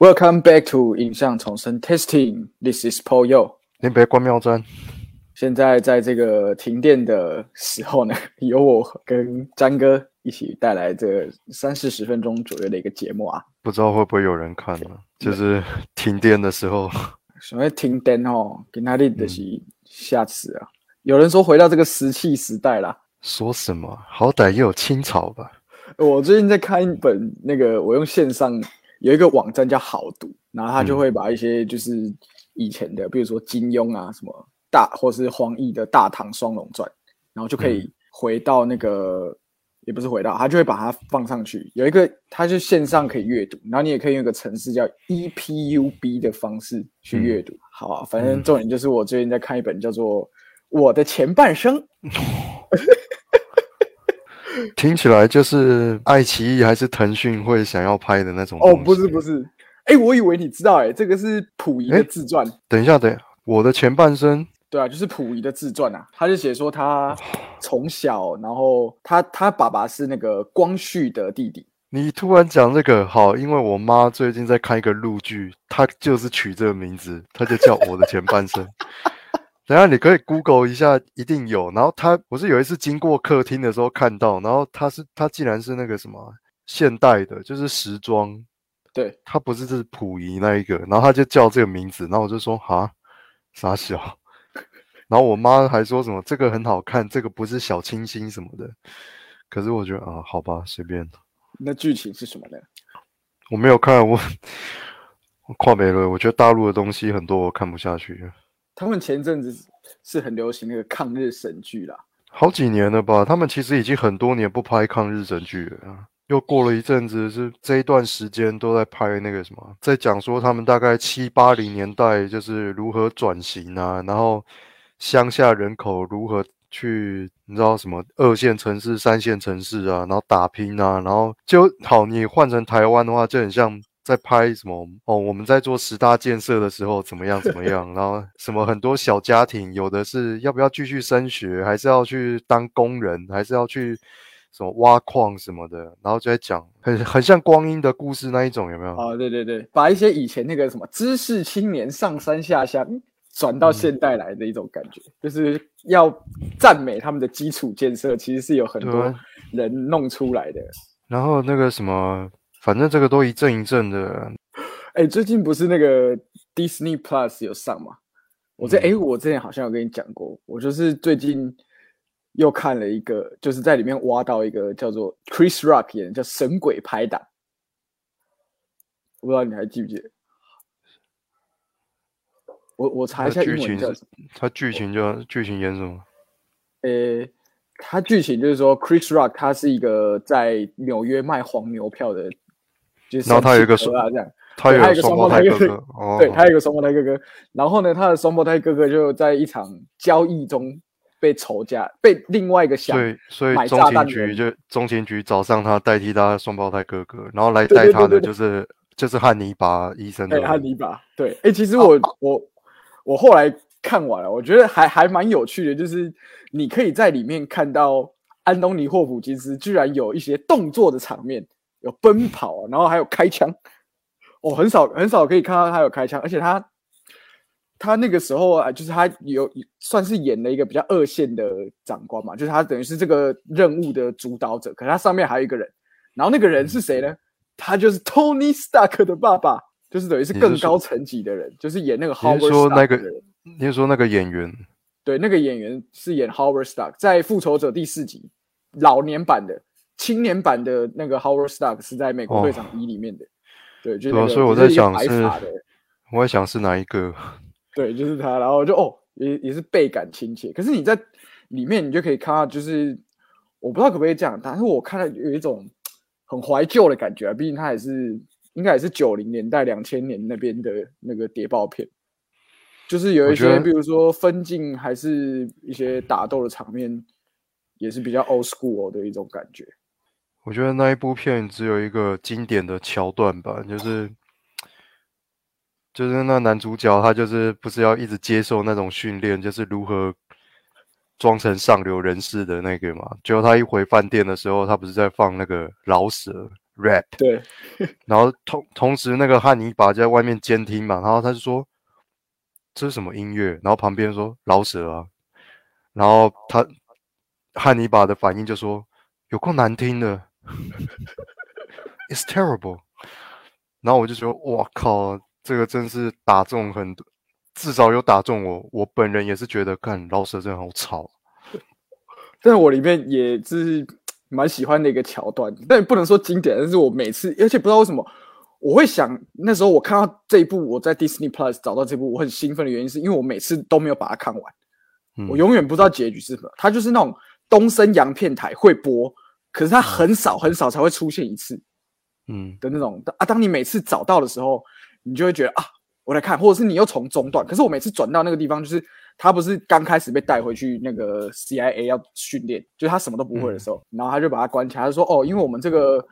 Welcome back to 影像重生 Testing. This is Paul Yo. 您别关妙针。现在在这个停电的时候呢，由我跟詹哥一起带来这三四十分钟左右的一个节目啊。不知道会不会有人看呢？就是停电的时候，所谓停电哦，跟他的的是下次啊。有人说回到这个石器时代啦。说什么？好歹也有清朝吧。我最近在看一本那个，我用线上有一个网站叫好读，然后他就会把一些就是以前的，比如说金庸啊什么。大或是黄奕的《大唐双龙传》，然后就可以回到那个，也不是回到，他就会把它放上去。有一个，它就线上可以阅读，然后你也可以用一个程式叫 EPUB 的方式去阅读。好啊，反正重点就是我最近在看一本叫做《我的前半生》，听起来就是爱奇艺还是腾讯会想要拍的那种。哦，不是不是，哎，我以为你知道，哎，这个是溥仪的自传。等一下，等我的前半生。对啊，就是溥仪的自传啊，他就写说他从小，然后他他爸爸是那个光绪的弟弟。你突然讲这个好，因为我妈最近在看一个陆剧，她就是取这个名字，她就叫我的前半生。等下你可以 Google 一下，一定有。然后他，我是有一次经过客厅的时候看到，然后他是他竟然是那个什么现代的，就是时装。对，他不是是溥仪那一个，然后他就叫这个名字，然后我就说啊，傻小。然后我妈还说什么这个很好看，这个不是小清新什么的。可是我觉得啊，好吧，随便。那剧情是什么呢？我没有看，我我跨没了。我觉得大陆的东西很多，我看不下去。他们前阵子是很流行那个抗日神剧啦，好几年了吧？他们其实已经很多年不拍抗日神剧了。又过了一阵子，是这一段时间都在拍那个什么，在讲说他们大概七八零年代就是如何转型啊，然后。乡下人口如何去？你知道什么二线城市、三线城市啊？然后打拼啊？然后就好，你换成台湾的话，就很像在拍什么哦。我们在做十大建设的时候怎么样怎么样？然后什么很多小家庭，有的是要不要继续升学，还是要去当工人，还是要去什么挖矿什么的？然后就在讲很很像光阴的故事那一种，有没有？啊，对对对，把一些以前那个什么知识青年上山下乡。转到现代来的一种感觉，就是要赞美他们的基础建设，其实是有很多人弄出来的。然后那个什么，反正这个都一阵一阵的。哎，最近不是那个 Disney Plus 有上吗？我这哎，我之前好像有跟你讲过，我就是最近又看了一个，就是在里面挖到一个叫做 Chris Rock 演的叫《神鬼拍档》，我不知道你还记不记得？我我查一下剧情叫什么？它剧情就剧情演什么？呃，它剧情就是说，Chris Rock 他是一个在纽约卖黄牛票的，就是然后他有一个双啊这样，他有一个双胞胎哥哥，对他有一个双胞胎哥哥。然后呢，他的双胞胎哥哥就在一场交易中被仇家，被另外一个小所以所以中情局就中情局找上他代替他双胞胎哥哥，然后来带他的就是就是汉尼拔医生，对汉尼拔，对，哎，其实我我。我后来看完了，我觉得还还蛮有趣的，就是你可以在里面看到安东尼霍普金斯居然有一些动作的场面，有奔跑，然后还有开枪。哦，很少很少可以看到他有开枪，而且他他那个时候啊，就是他有算是演了一个比较二线的长官嘛，就是他等于是这个任务的主导者，可他上面还有一个人，然后那个人是谁呢？他就是 Tony Stark 的爸爸。就是等于是更高层级的人，就是演那个 Howard Stark 的人。你是说那个演员？对，那个演员是演 Howard Stark，在复仇者第四集老年版的、青年版的那个 Howard Stark 是在美国队长一里面的。对，就所以我在想是，我在想是哪一个？对，就是他。然后就哦，也也是倍感亲切。可是你在里面，你就可以看到，就是我不知道可不可以这样，但是我看到有一种很怀旧的感觉啊，毕竟他也是。应该也是九零年代、两千年那边的那个谍报片，就是有一些，比如说分镜，还是一些打斗的场面，也是比较 old school 的一种感觉。我觉得那一部片只有一个经典的桥段吧，就是就是那男主角他就是不是要一直接受那种训练，就是如何装成上流人士的那个嘛。结果他一回饭店的时候，他不是在放那个老舍。rap，对，然后同同时那个汉尼拔就在外面监听嘛，然后他就说这是什么音乐？然后旁边说老舍啊，然后他汉尼拔的反应就说有够难听的 It's terrible。然后我就觉得哇靠，这个真是打中很多，至少有打中我。我本人也是觉得，看老舍真的好吵。但是我里面也是蛮喜欢的一个桥段，但不能说经典。但是我每次，而且不知道为什么，我会想那时候我看到这一部，我在 Disney Plus 找到这部，我很兴奋的原因，是因为我每次都没有把它看完，我永远不知道结局是什么。它就是那种东升洋片台会播，可是它很少很少才会出现一次。嗯的那种啊，当你每次找到的时候，你就会觉得啊，我来看，或者是你又从中断。可是我每次转到那个地方，就是他不是刚开始被带回去那个 CIA 要训练，就是他什么都不会的时候，然后他就把他关起来，他说哦，因为我们这个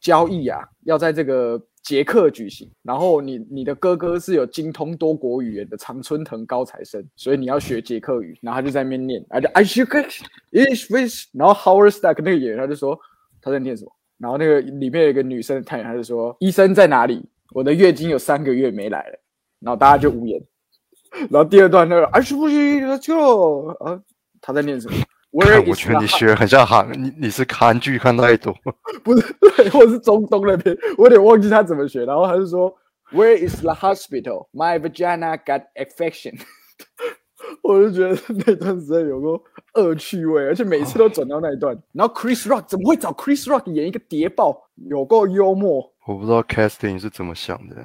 交易啊，要在这个捷克举行，然后你你的哥哥是有精通多国语言的常春藤高材生，所以你要学捷克语，然后他就在那边念，I should English fish，然后 Howard Stark 那个演员他就说他在念什么。然后那个里面有一个女生的探员，她就说：“医生在哪里？我的月经有三个月没来了。”然后大家就无言。然后第二段那个啊，是不是就啊？他在念什么？我觉得你学很像韩，你你是韩剧看太多，不是 对，或者是中东那边，我有点忘记他怎么学。然后他就说：“Where is the hospital? My vagina got infection。”我就觉得那段时间有个恶趣味，而且每次都转到那一段。然后 Chris Rock 怎么会找 Chris Rock 演一个谍报？有够幽默。我不知道 casting 是怎么想的。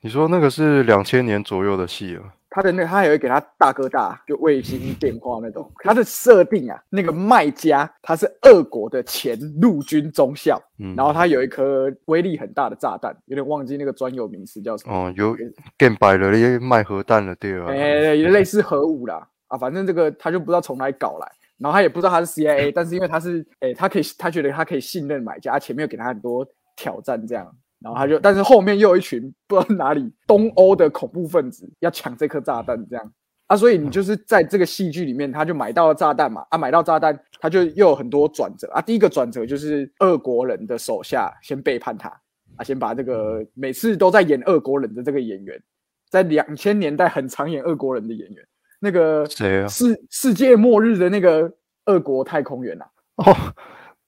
你说那个是两千年左右的戏啊？他的那他还会给他大哥大，就卫星电话那种。他的设定啊，那个卖家他是俄国的前陆军中校，嗯然后他有一颗威力很大的炸弹，有点忘记那个专有名词叫什么。哦，有变白了，因为卖核弹了，对吧？哎，类似核武啦。啊，反正这个他就不知道从哪里搞来，然后他也不知道他是 CIA，但是因为他是哎，他可以他觉得他可以信任买家，前面又给他很多挑战这样。然后他就，但是后面又有一群不知道哪里东欧的恐怖分子要抢这颗炸弹，这样啊，所以你就是在这个戏剧里面，他就买到了炸弹嘛，啊，买到炸弹，他就又有很多转折啊。第一个转折就是俄国人的手下先背叛他啊，先把这个每次都在演俄国人的这个演员，在两千年代很常演俄国人的演员，那个谁啊？世世界末日的那个俄国太空员呐。哦。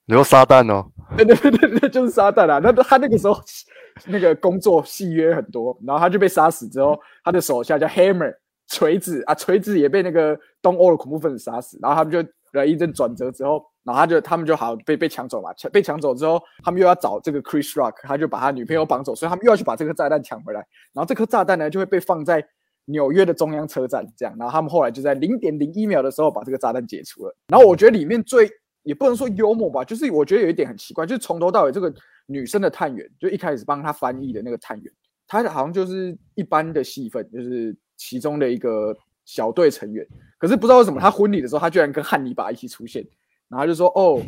你说撒旦哦？对对对对，那就是撒旦啊！那他那个时候那个工作戏约很多，然后他就被杀死之后，他的手下叫 Hammer 锤子啊，锤子也被那个东欧的恐怖分子杀死，然后他们就来一阵转折之后，然后他就他们就好被被抢走嘛，抢被抢走之后，他们又要找这个 Chris Rock，他就把他女朋友绑走，所以他们又要去把这颗炸弹抢回来，然后这颗炸弹呢就会被放在纽约的中央车站，这样，然后他们后来就在零点零一秒的时候把这个炸弹解除了，然后我觉得里面最。也不能说幽默吧，就是我觉得有一点很奇怪，就是从头到尾这个女生的探员，就一开始帮她翻译的那个探员，她好像就是一般的戏份，就是其中的一个小队成员。可是不知道为什么，她婚礼的时候，她居然跟汉尼拔一起出现，然后就说：“哦，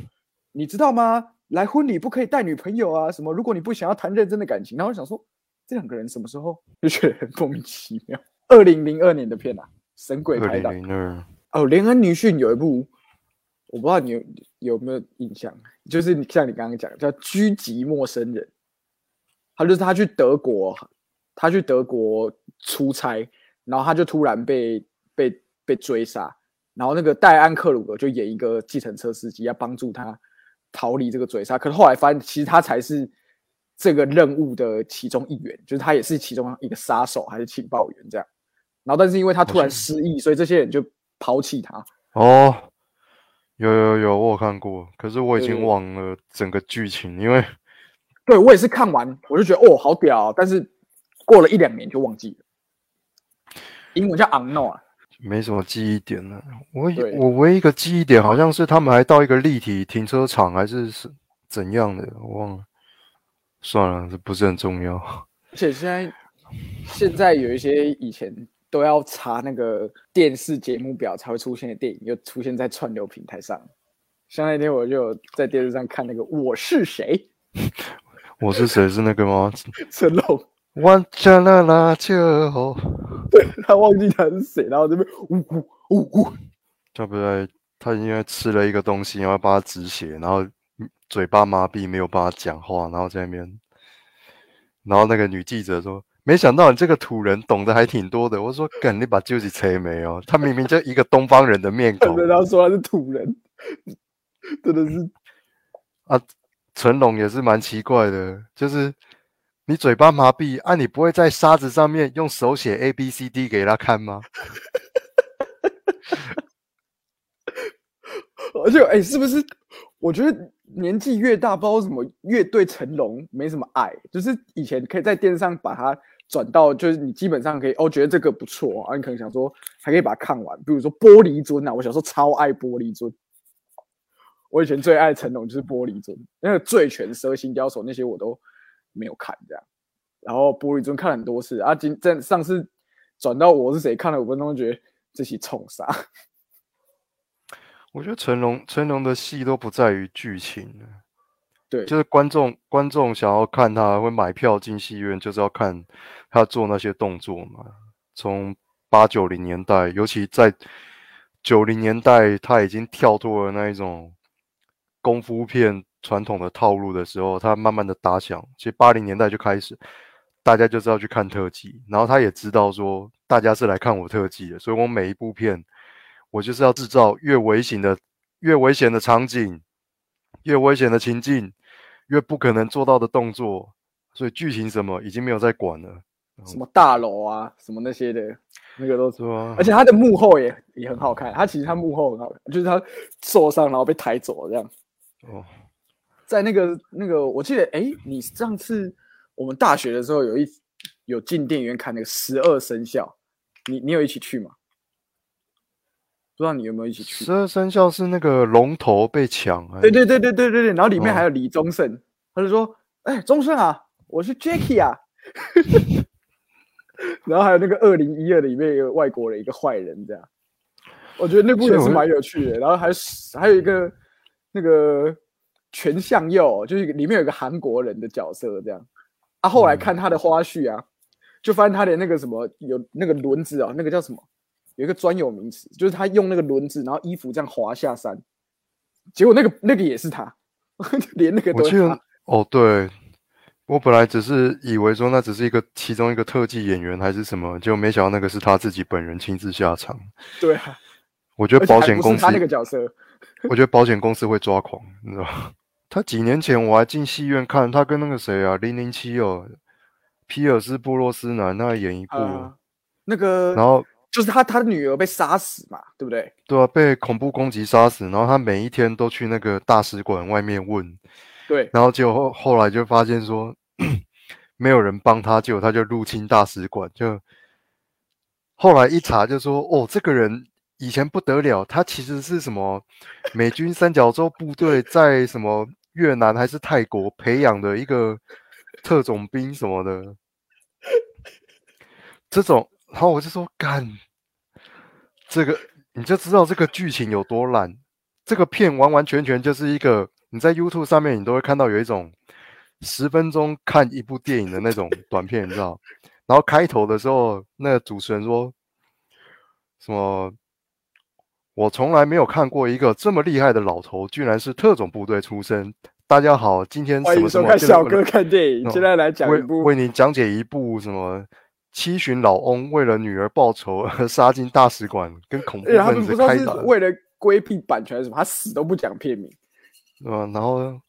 你知道吗？来婚礼不可以带女朋友啊，什么？如果你不想要谈认真的感情。”然后我想说，这两个人什么时候就觉得很莫名其妙。二零零二年的片啊，《神鬼拍档》哦，《连恩尼逊》有一部。我不知道你有有没有印象，就是像你刚刚讲叫狙击陌生人，他就是他去德国，他去德国出差，然后他就突然被被被追杀，然后那个戴安克鲁格就演一个计程车司机，要帮助他逃离这个追杀，可是后来发现其实他才是这个任务的其中一员，就是他也是其中一个杀手还是情报员这样，然后但是因为他突然失忆，所以这些人就抛弃他。哦。有有有，我有看过，可是我已经忘了整个剧情，因为 对我也是看完我就觉得哦好屌，但是过了一两年就忘记了。英文叫 unknown，没什么记忆点了。我我唯一一个记忆点好像是他们还到一个立体停车场，还是是怎样的，我忘了。算了，这不是很重要。而且现在现在有一些以前。都要查那个电视节目表才会出现的电影，又出现在串流平台上。像那天我就在电视上看那个《我是谁》，我是谁是那个吗？成龙。我加啦啦就对他忘记他是谁，然后这边呜呜呜呜，他不对，他因为吃了一个东西，然后帮他止血，然后嘴巴麻痹，没有办法讲话，然后在那边，然后那个女记者说：“没想到你这个土人懂得还挺多的。”我说：“干，你把旧记拆没有？他明明就一个东方人的面孔。”然后说他是土人，真的是啊。成龙也是蛮奇怪的，就是你嘴巴麻痹啊，你不会在沙子上面用手写 A B C D 给他看吗？而且，哎，是不是？我觉得年纪越大，不知道什么越对成龙没什么爱。就是以前可以在电视上把它转到，就是你基本上可以哦，觉得这个不错啊，你可能想说还可以把它看完。比如说《玻璃樽》啊，我小时候超爱《玻璃樽》。我以前最爱成龙就是《玻璃樽》，那个《醉拳》《蛇形刁手》那些我都没有看，这样。然后《玻璃樽》看了很多次啊，今在上次转到我是谁看了五分钟，觉得这些冲杀。我觉得成龙成龙的戏都不在于剧情对，就是观众观众想要看他会买票进戏院，就是要看他做那些动作嘛。从八九零年代，尤其在九零年代，他已经跳脱了那一种。功夫片传统的套路的时候，他慢慢的打响。其实八零年代就开始，大家就是要去看特技，然后他也知道说，大家是来看我特技的，所以我每一部片，我就是要制造越危险的、越危险的场景，越危险的情境，越不可能做到的动作。所以剧情什么已经没有在管了，什么大楼啊，什么那些的，那个都是啊。而且他的幕后也也很好看，他其实他幕后很好看，就是他受伤然后被抬走这样。哦，在那个那个，我记得，哎，你上次我们大学的时候有一有进电影院看那个十二生肖，你你有一起去吗？不知道你有没有一起去？十二生肖是那个龙头被抢，对对对对对对对，然后里面还有李宗盛，他就说，哎，宗盛啊，我是 Jackie 啊，然后还有那个二零一二里面一个外国人一个坏人，这样，我觉得那部也是蛮有趣的，然后还还有一个。那个全向佑就是里面有个韩国人的角色，这样啊。后来看他的花絮啊，就发现他的那个什么有那个轮子啊，那个叫什么？有一个专有名词，就是他用那个轮子，然后衣服这样滑下山。结果那个那个也是他，连那个都是他。哦，对，我本来只是以为说那只是一个其中一个特技演员还是什么，就没想到那个是他自己本人亲自下场。对啊，我觉得保险公司他那个角色。我觉得保险公司会抓狂，你知道吗？他几年前我还进戏院看，他跟那个谁啊，零零七哦，皮尔斯布洛斯南那演一部，那个，然后就是他他的女儿被杀死嘛，对不对？对啊，被恐怖攻击杀死，然后他每一天都去那个大使馆外面问，对，然后结果后后来就发现说 没有人帮他，结果他就入侵大使馆，就后来一查就说哦，这个人。以前不得了，他其实是什么美军三角洲部队 在什么越南还是泰国培养的一个特种兵什么的，这种，然后我就说干，这个你就知道这个剧情有多烂，这个片完完全全就是一个你在 YouTube 上面你都会看到有一种十分钟看一部电影的那种短片，你知道？然后开头的时候，那个主持人说什么？我从来没有看过一个这么厉害的老头，居然是特种部队出身。大家好，今天欢迎收看小哥看电影。现在来讲一部，为你讲解一部什么七旬老翁为了女儿报仇而杀进大使馆，跟恐怖分子开打，为了规避版权什么，他死都不讲片名。嗯，然后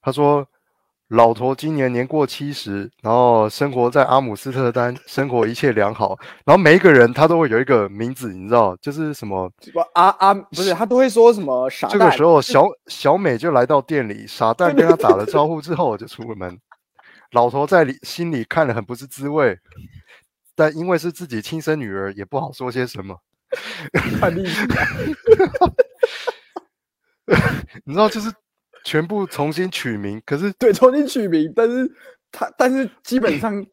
他说。老头今年年过七十，然后生活在阿姆斯特丹，生活一切良好。然后每一个人他都会有一个名字，你知道，就是什么？阿阿不是他都会说什么傻这个时候，小小美就来到店里，傻蛋跟他打了招呼之后就出了门。老头在里心里看了很不是滋味，但因为是自己亲生女儿，也不好说些什么。你知道就是。全部重新取名，可是对重新取名，但是他但是基本上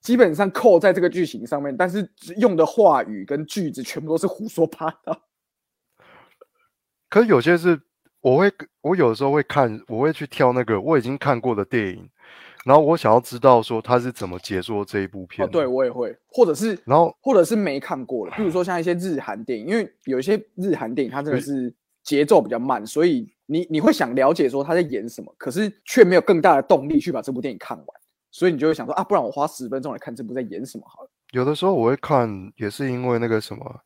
基本上扣在这个剧情上面，但是用的话语跟句子全部都是胡说八道。可是有些是我会我有的时候会看，我会去挑那个我已经看过的电影，然后我想要知道说他是怎么解说这一部片。对我也会，或者是然后或者是没看过的，比如说像一些日韩电影，因为有一些日韩电影它真的是节奏比较慢，所以。你你会想了解说他在演什么，可是却没有更大的动力去把这部电影看完，所以你就会想说啊，不然我花十分钟来看这部在演什么好了。有的时候我会看，也是因为那个什么，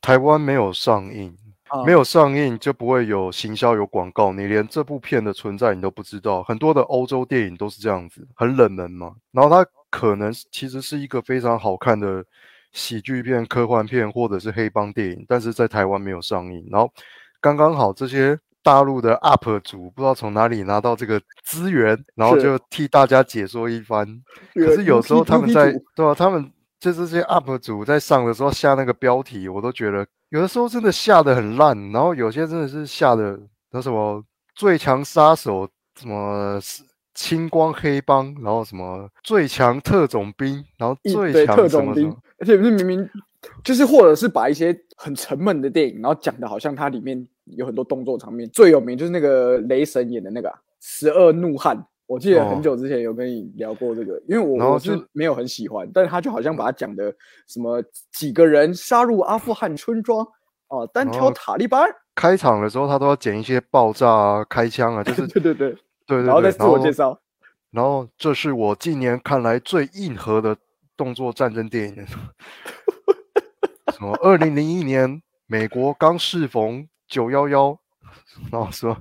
台湾没有上映，啊没有上映就不会有行销有广告，你连这部片的存在你都不知道。很多的欧洲电影都是这样子，很冷门嘛。然后它可能其实是一个非常好看的喜剧片、科幻片或者是黑帮电影，但是在台湾没有上映。然后刚刚好这些大陆的 UP 主不知道从哪里拿到这个资源，然后就替大家解说一番。可是有时候他们在对啊，他们就这些 UP 主在上的时候下那个标题，我都觉得有的时候真的下的很烂，然后有些真的是下的那什么最强杀手，什么青光黑帮，然后什么最强特种兵，然后最强特种兵，，而且不是明明就是或者是把一些很沉闷的电影，然后讲的好像它里面有很多动作场面，最有名就是那个雷神演的那个啊十二怒汉》，我记得哦很久之前有跟你聊过这个，因为我我然后就是没有很喜欢，但是他就好像把他讲的什么几个人杀入阿富汗村庄啊，单挑塔利班，开场的时候他都要剪一些爆炸啊、开枪啊，就 是对对对，对对然后再，自我介绍，然后这是我近年看来最硬核的动作战争电影。什么？二零零一年美国刚适逢九幺幺，然后说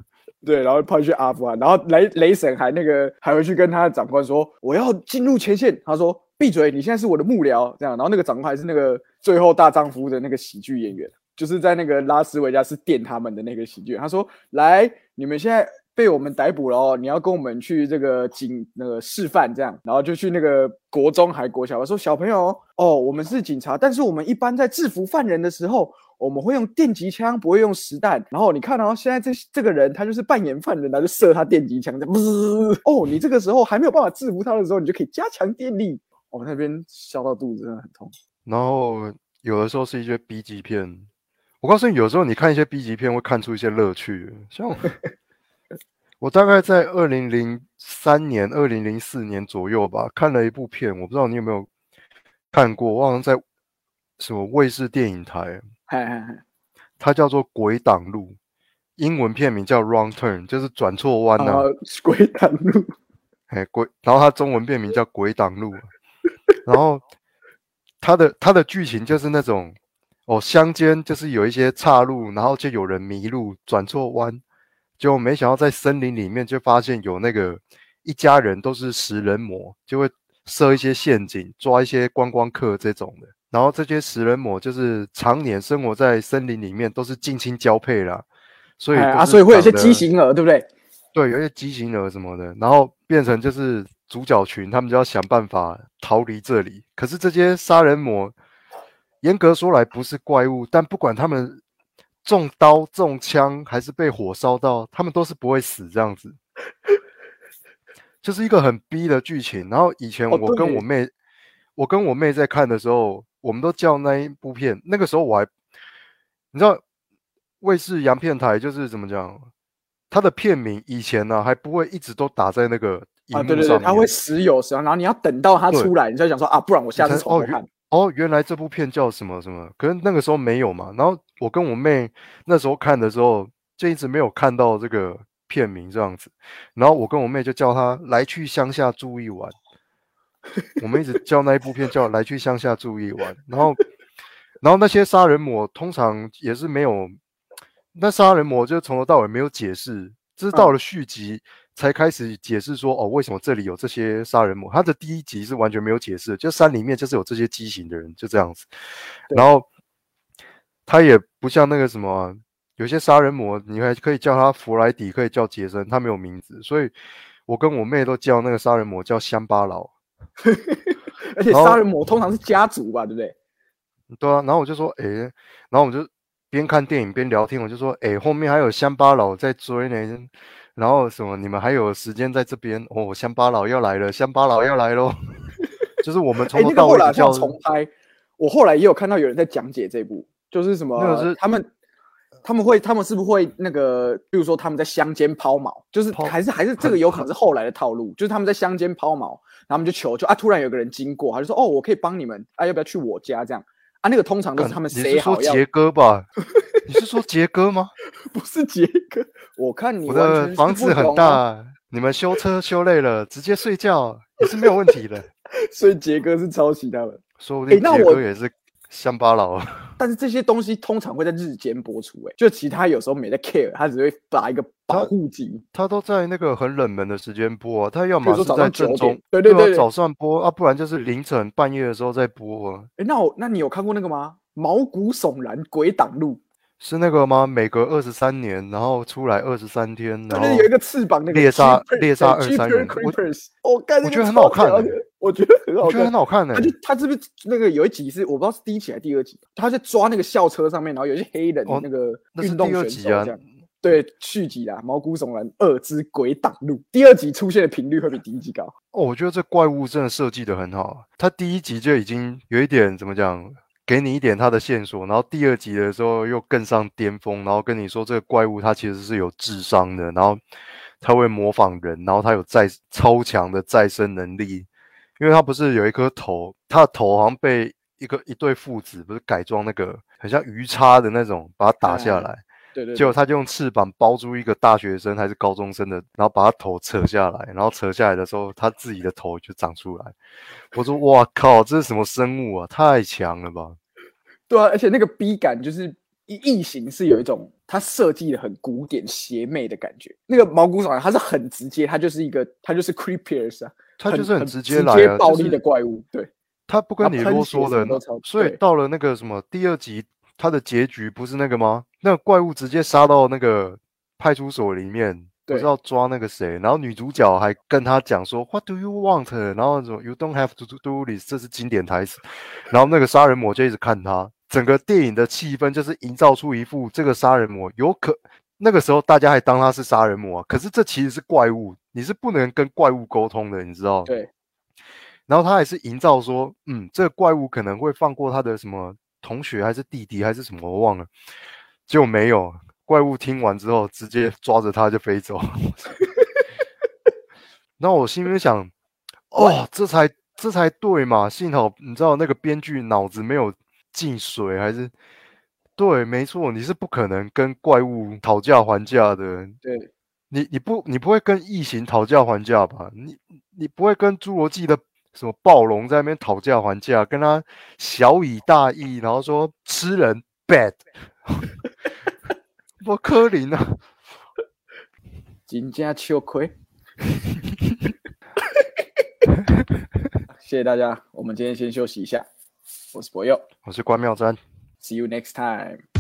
对，然后跑去阿富汗，然后雷雷神还那个还回去跟他的长官说我要进入前线，他说闭嘴，你现在是我的幕僚，这样，然后那个长官还是那个最后大丈夫的那个喜剧演员，就是在那个拉斯维加斯电他们的那个喜剧，他说来，你们现在。被我们逮捕了哦！你要跟我们去这个警那个示范，这样，然后就去那个国中还国小，说小朋友哦，我们是警察，但是我们一般在制服犯人的时候，我们会用电击枪，不会用实弹。然后你看哦，现在这这个人他就是扮演犯人，然后就射他电击枪，这样滋哦，你这个时候还没有办法制服他的时候，你就可以加强电力。我、那边笑到肚子真的很痛。然后有的时候是一些 B 级片，我告诉你，有时候你看一些 B 级片会看出一些乐趣。像我我大概在二零零三年、二零零四年左右吧，看了一部片，我不知道你有没有看过，我好像在什么卫视电影台，嗨嗨嗨，它叫做《鬼挡路》，英文片名叫《Wrong Turn》，就是转错弯呐、然后鬼挡路，哎，鬼，然后它中文片名叫《鬼挡路》，然后它的它的剧情就是那种哦，乡间就是有一些岔路，然后就有人迷路转错弯，结果没想到在森林里面就发现有那个一家人都是食人魔，就会设一些陷阱抓一些观光客这种的，然后这些食人魔就是常年生活在森林里面，都是近亲交配啦，所以哎啊，所以会有些畸形儿，对不对？对，有些畸形儿什么的，然后变成就是主角群，他们就要想办法逃离这里。可是这些杀人魔，严格说来不是怪物，但不管他们中刀、中枪还是被火烧到，他们都是不会死这样子。就是一个很逼的剧情。然后以前哦我跟我妹，我跟我妹在看的时候，我们都叫那一部片。那个时候我还，你知道，卫视洋片台就是怎么讲，它的片名以前呢、还不会一直都打在那个荧啊，幕对对对，上面。他会时有时有，然后你要等到它出来，你才想说啊，不然我下次重看。哦，原来这部片叫什么什么，可是那个时候没有嘛。然后我跟我妹那时候看的时候，就一直没有看到这个片名这样子。然后我跟我妹就叫她来去乡下住一晚。我们一直叫那一部片叫来去乡下住一晚。然后，然后那些杀人魔通常也是没有，那杀人魔就从头到尾没有解释，这是到嗯了续集才开始解释说，哦，为什么这里有这些杀人魔？他的第一集是完全没有解释，就山里面就是有这些畸形的人，就这样子。然后他也不像那个什么啊、有些杀人魔，你还可以叫他弗莱迪，可以叫杰森，他没有名字，所以我跟我妹都叫那个杀人魔叫乡巴佬。而且杀人魔通常是家族吧，对不对？对啊，然后我就说，诶，然后我就边看电影边聊天，我就说，诶，后面还有乡巴佬在追呢，然后什么，你们还有时间在这边哦，乡巴佬要来了，乡巴佬要来喽，就是我们哎，从头到尾只叫像重拍，我后来也有看到有人在讲解这部，就是什么，那个是他们他们会他们是不是会那个，比如说他们在乡间抛锚，就是抛还是还是这个有可能是后来的套路，就是他们在乡间抛锚，然后他们就求就啊，突然有个人经过，他就说哦，我可以帮你们啊，要不要去我家这样啊？那个通常都是他们你是说谁好要，杰哥吧？你是说杰哥吗？不是杰哥，我看你我的房子很大，你们修车 修累了，直接睡觉也是没有问题的。所以杰哥是抄袭他们。说不定杰哥也是乡巴佬。但是这些东西通常会在日间播出、欸，就其他有时候没在 care，他只会打一个保护级。他都在那个很冷门的时间播啊，他要么是在上9正中点，对对对早上播啊，不然就是凌晨半夜的时候在播啊。哎、那我那你有看过那个吗？毛骨悚然鬼挡路，是那个吗？每隔二十三年，然后出来二十三天，然后有一个翅膀那个猎杀猎杀对23人我 Creepers，我干，我觉得很好看欸我觉得很好看我觉得很。好看呢、他就他是不是那个有一集是我不知道是第一集还是第二集，他在抓那个校车上面，然后有一些黑人哦那个那是运动第二集啊选手这样。对，续集啦，毛骨悚然二之鬼挡路，第二集出现的频率会比第一集高。哦，我觉得这怪物真的设计的很好。他第一集就已经有一点怎么讲，给你一点他的线索，然后第二集的时候又更上巅峰，然后跟你说这个怪物它其实是有智商的，然后它会模仿人，然后它有再超强的再生能力，因为它不是有一颗头，它的头好像被一个一对父子不是改装那个很像鱼叉的那种，把它打下哎来。对对结果他就用翅膀包住一个大学生还是高中生的，然后把他头扯下来，然后扯下来的时候，他自己的头就长出来。我说：“哇靠，这是什么生物啊？太强了吧对啊，而且那个逼感就是异异形是有一种它设计的很古典邪魅的感觉。那个毛骨悚然它是很直接，它就是一个它就是 creepers 啊，！”它就是很直接接来啊，暴力的就是怪物。对，他不跟你啰嗦的所以到了那个什么第二集，他的结局不是那个吗？那个怪物直接杀到那个派出所里面，不对是要抓那个谁，然后女主角还跟他讲说 “What do you want？” 然后什么 “You don't have to do this”，这是经典台词。然后那个杀人魔就一直看他，整个电影的气氛就是营造出一副这个杀人魔有可。那个时候大家还当他是杀人魔啊，可是这其实是怪物，你是不能跟怪物沟通的，你知道？对，然后他还是营造说，嗯，这个怪物可能会放过他的什么同学还是弟弟还是什么，我忘了。结果没有，怪物听完之后直接抓着他就飞走。然后我心里面想，哦，这才这才对嘛！幸好你知道那个编剧脑子没有进水，还是对，没错，你是不可能跟怪物讨价还价的。对，你你不你不会跟异形讨价还价吧？你你不会跟侏罗纪的什么暴龙在那边讨价还价，跟他小以大义，然后说吃人 bad，我柯林啊！金家秋葵。谢谢大家，我们今天先休息一下。我是博佑我是关妙珍。，See you next time。